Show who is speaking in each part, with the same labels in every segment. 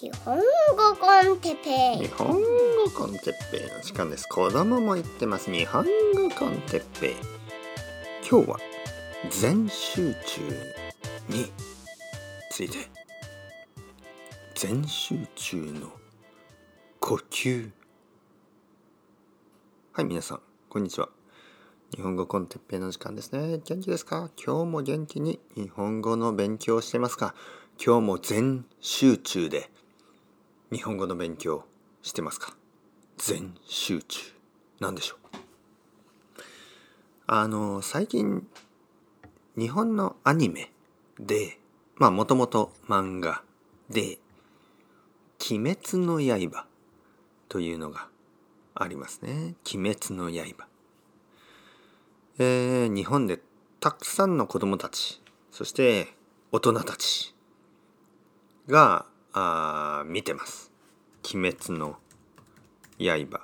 Speaker 1: 日本語コンテッペイ。
Speaker 2: 日本語コンテッペイの時間です。子供も言ってます。日本語コンテッペイ。今日は全集中について。全集中の呼吸。はい皆さんこんにちは。日本語コンテッペイの時間ですね。元気ですか？今日も元気に日本語の勉強してますか？今日も全集中で日本語の勉強してますか？全集中。なんでしょう？あの最近日本のアニメでまあもともと漫画で「鬼滅の刃」というのがありますね「鬼滅の刃」えー、日本でたくさんの子供たちそして大人たちがあ見てます「鬼滅の刃」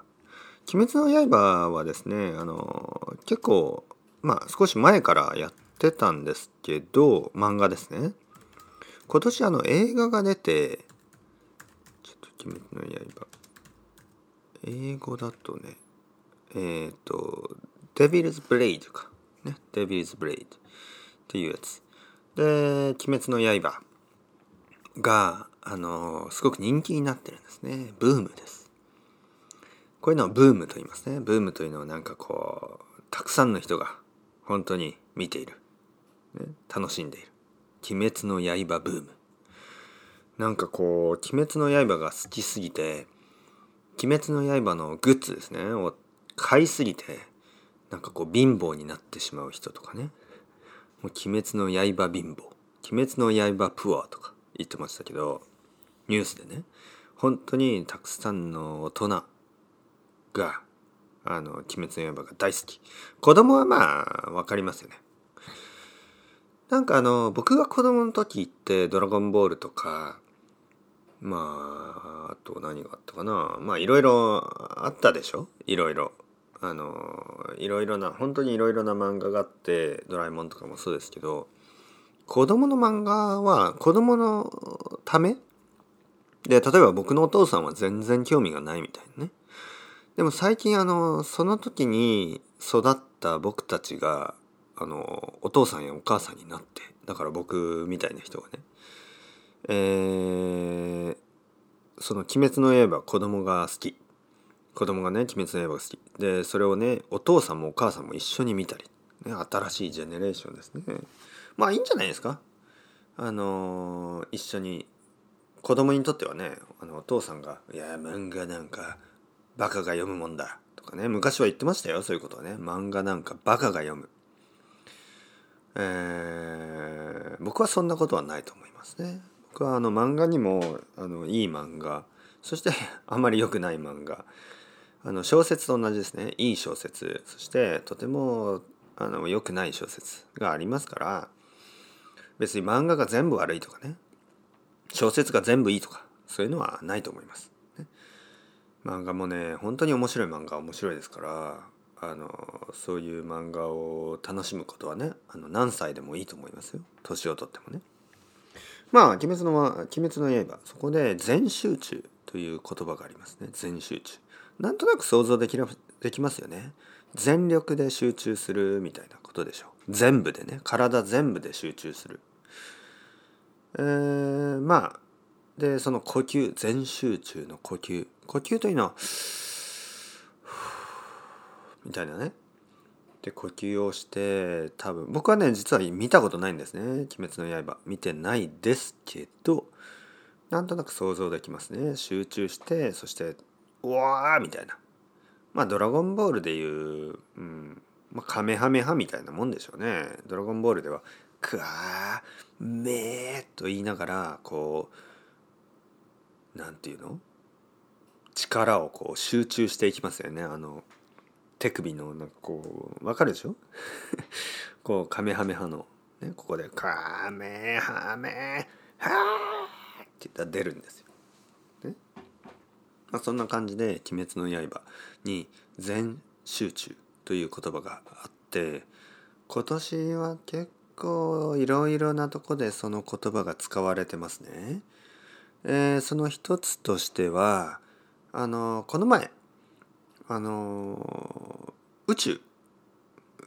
Speaker 2: 鬼滅の刃はですねあの結構まあ少し前からやってたんですけど漫画ですね。今年あの映画が出てちょっと鬼滅の刃。英語だとねえっ、ー、と Devil's Blade か。ね Devil's Blade っていうやつ。で鬼滅の刃が、あの、すごく人気になってるんですね。ブームです。こういうのをブームと言いますね。ブームというのはなんかこう、たくさんの人が本当に見ている。ね、楽しんでいる。鬼滅の刃ブーム。なんかこう、鬼滅の刃が好きすぎて、鬼滅の刃のグッズですね、を買いすぎて、なんかこう貧乏になってしまう人とかね。もう鬼滅の刃貧乏。鬼滅の刃プアとか。言ってましたけどニュースでね本当にたくさんの大人があの「鬼滅の刃」が大好き。子供はまあ分かりますよね。なんかあの僕が子供の時って「ドラゴンボール」とかまああと何があったかな。まあいろいろあったでしょ？いろいろ。あのいろいろな本当にいろいろな漫画があって「ドラえもん」とかもそうですけど子供の漫画は子供のためで、例えば僕のお父さんは全然興味がないみたいなね。でも最近あの、その時に育った僕たちが、あの、お父さんやお母さんになって、だから僕みたいな人がね、えー、その鬼滅の刃子供が好き。子供がね、鬼滅の刃が好き。で、それをね、お父さんもお母さんも一緒に見たり。ね、新しいジェネレーションですね。まあいいんじゃないですかあのー、一緒に子供にとってはねあのお父さんが「いや漫画なんかバカが読むもんだ」とかね昔は言ってましたよそういうことはね。漫画なんかバカが読む。えー、僕はそんなことはないと思いますね。僕はあの漫画にもあのいい漫画そしてあまり良くない漫画あの小説と同じですね。いい小説そしてとてもあの良くない小説がありますから別に漫画が全部悪いとかね小説が全部いいとかそういうのはないと思います。ね、漫画もね本当に面白い漫画面白いですからあのそういう漫画を楽しむことはねあの何歳でもいいと思いますよ年をとってもね。まあ「鬼滅の鬼滅の刃」そこで「全集中」という言葉がありますね全集中。なんとなく想像できできますよね。全力で集中するみたいなことでしょう。全部でね体全部で集中する。えー、まあでその呼吸全集中の呼吸。呼吸というのはみたいなね。で呼吸をして多分僕はね実は見たことないんですね「鬼滅の刃」見てないですけどなんとなく想像できますね。集中してそして「うわー!」みたいな。まあ「ドラゴンボール」でいう、うんまあ、カメハメハみたいなもんでしょうね。ドラゴンボールでは「クワーめー」と言いながらこうなんていうの？力をこう集中していきますよね。あの手首のなんかこう分かるでしょ？こうカメハメハの、ね、ここで「カメハメハー」って言ったら出るんですよ。ね。まあ、そんな感じで「鬼滅の刃」に全集中という言葉があって今年は結構いろいろなとこでその言葉が使われてますね。えーその一つとしてはあのこの前あの宇宙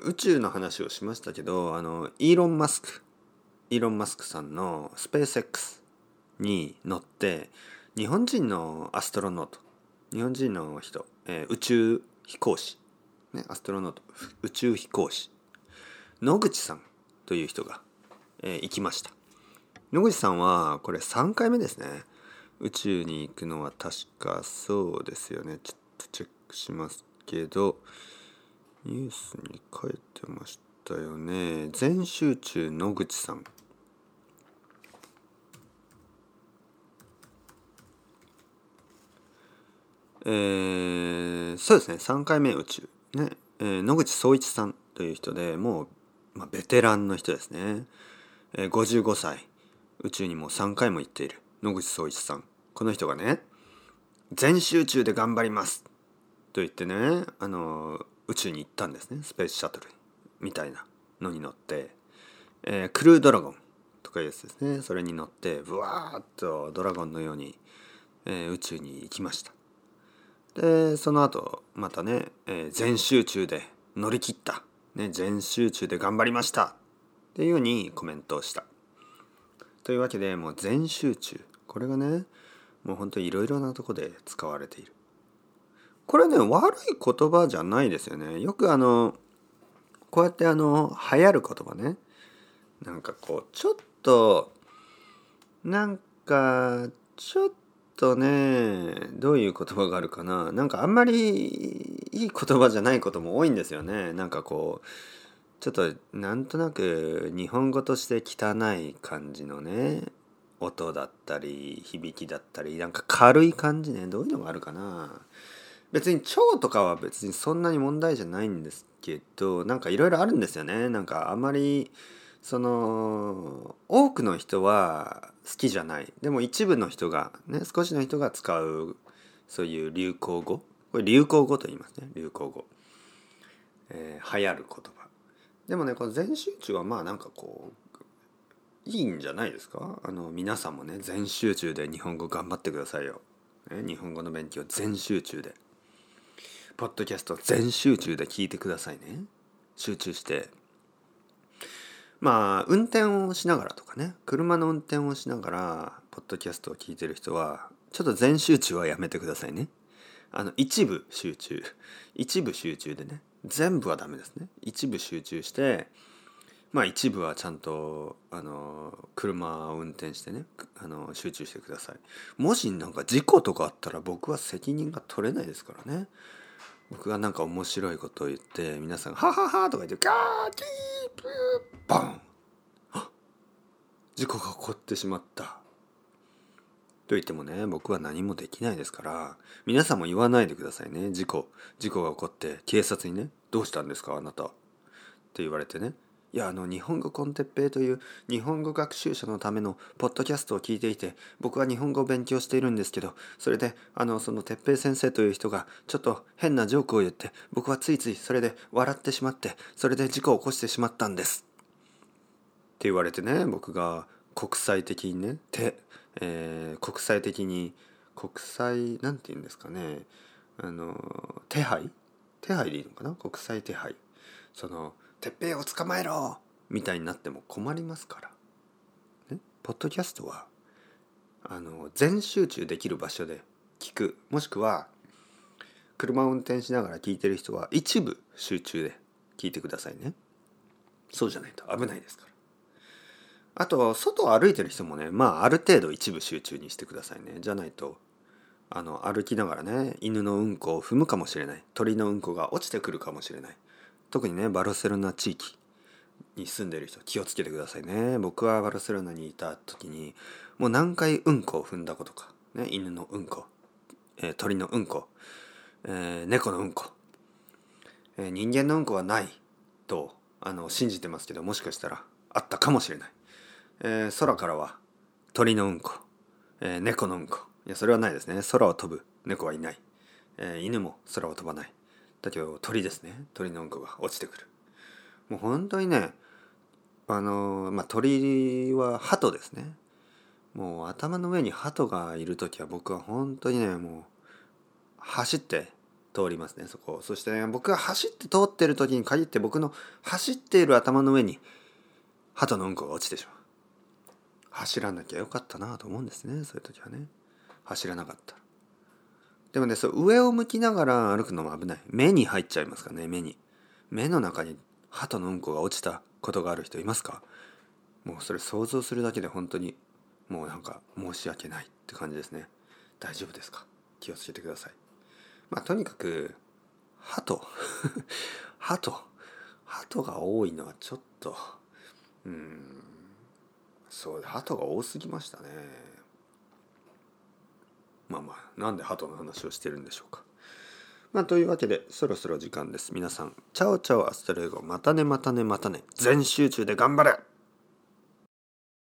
Speaker 2: 宇宙の話をしましたけどあのイーロン・マスクイーロン・マスクさんのスペース X に乗って日本人のアストロノート日本人の人、えー宇宙飛行士、ね、アストロノート宇宙飛行士野口さんという人が、えー行きました。野口さんはこれ3回目ですね。宇宙に行くのは確かそうですよね。ちょっとチェックしますけどニュースに書いてましたよね。全集中野口さん。えーそうですね。3回目宇宙。ね、えー野口聡一さんという人でもう、まあ、ベテランの人ですね、えー55歳宇宙にも3回も行っている。野口聡一さん。この人がね全集中で頑張ります。と言ってねあの宇宙に行ったんですね。スペースシャトルみたいなのに乗って、えークルードラゴン。とかいうやつですね。それに乗ってブワーッとドラゴンのように、えー宇宙に行きました。でその後またね、え全集中で乗り切った、ね、全集中で頑張りました。っていうようにコメントをした。というわけでもう全集中。これがねもう本当にいろいろなとこで使われている。これね悪い言葉じゃないですよね。よくあのこうやってあの流行る言葉ね。なんかこうちょっとなんかちょっととねどういう言葉があるかな。なんかあんまりいい言葉じゃないことも多いんですよね。なんかこうちょっとなんとなく日本語として汚い感じのね音だったり響きだったりなんか軽い感じね。どういうのがあるかな。別に腸とかは別にそんなに問題じゃないんですけどなんかいろいろあるんですよね。なんかあんまりその多くの人は好きじゃない。でも一部の人がね少しの人が使うそういう流行語？これ流行語と言いますね。流行語、えー流行る言葉。でもねこの全集中はまあなんかこういいんじゃないですか？あの皆さんもね全集中で日本語頑張ってくださいよ、ね、日本語の勉強全集中で。ポッドキャスト全集中で聞いてくださいね。集中して。まあ運転をしながらとかね車の運転をしながらポッドキャストを聞いてる人はちょっと全集中はやめてくださいね。あの一部集中。一部集中でね全部はダメですね。一部集中してまあ一部はちゃんとあの車を運転してねあの集中してください。もしなんか事故とかあったら僕は責任が取れないですからね。僕がなんか面白いことを言って皆さんが「ははは」とか言って「ガーキープーバン!」事故が起こってしまった。と言ってもね僕は何もできないですから皆さんも言わないでくださいね。事故事故が起こって警察にね「どうしたんですかあなた」って言われてね。いやあの日本語コンテッペイという日本語学習者のためのポッドキャストを聞いていて僕は日本語を勉強しているんですけどそれであのその哲平先生という人がちょっと変なジョークを言って僕はついついそれで笑ってしまってそれで事故を起こしてしまったんです。言われてね僕が国際的にねて、えー国際的に国際なんて言うんですかねあの手配手配でいいのかな？国際手配その「てっぺいを捕まえろ!」みたいになっても困りますから。ね、ポッドキャストはあの全集中できる場所で聞くもしくは車を運転しながら聞いてる人は一部集中で聞いてくださいね。そうじゃないと危ないですから。あと外を歩いてる人もねまあある程度一部集中にしてくださいね。じゃないとあの歩きながらね犬のうんこを踏むかもしれない。鳥のうんこが落ちてくるかもしれない。特にねバルセロナ地域に住んでる人気をつけてくださいね。僕はバルセロナにいた時にもう何回うんこを踏んだことか、ね、犬のうんこ、えー鳥のうんこ、えー猫のうんこ、えー人間のうんこはないとあの信じてますけどもしかしたらあったかもしれない。えー空からは鳥のうんこ、えー猫のうんこ。いやそれはないですね。空を飛ぶ。猫はいない、えー犬も空を飛ばない。だけど鳥ですね。鳥のうんこが落ちてくる。もう本当にねあのまあ鳥は鳩ですね。もう頭の上に鳩がいる時は僕は本当にねもう走って通りますねそこそしてね僕が走って通ってる時に限って僕の走っている頭の上に鳩のうんこが落ちてしまう。走らなきゃよかったなと思うんですねそういう時はね。走らなかった。でもねそう上を向きながら歩くのも危ない。目に入っちゃいますかね目に。目の中に鳩のうんこが落ちたことがある人いますか？もうそれ想像するだけで本当にもうなんか申し訳ないって感じですね。大丈夫ですか？気をつけてください。まあとにかく鳩。鳩。鳩が多いのはちょっとうん。そう鳩が多すぎましたね。まあまあなんで鳩の話をしてるんでしょうか。まあというわけでそろそろ時間です。皆さんチャオチャオ hasta luego またねまたねまたね。全集中で頑張れ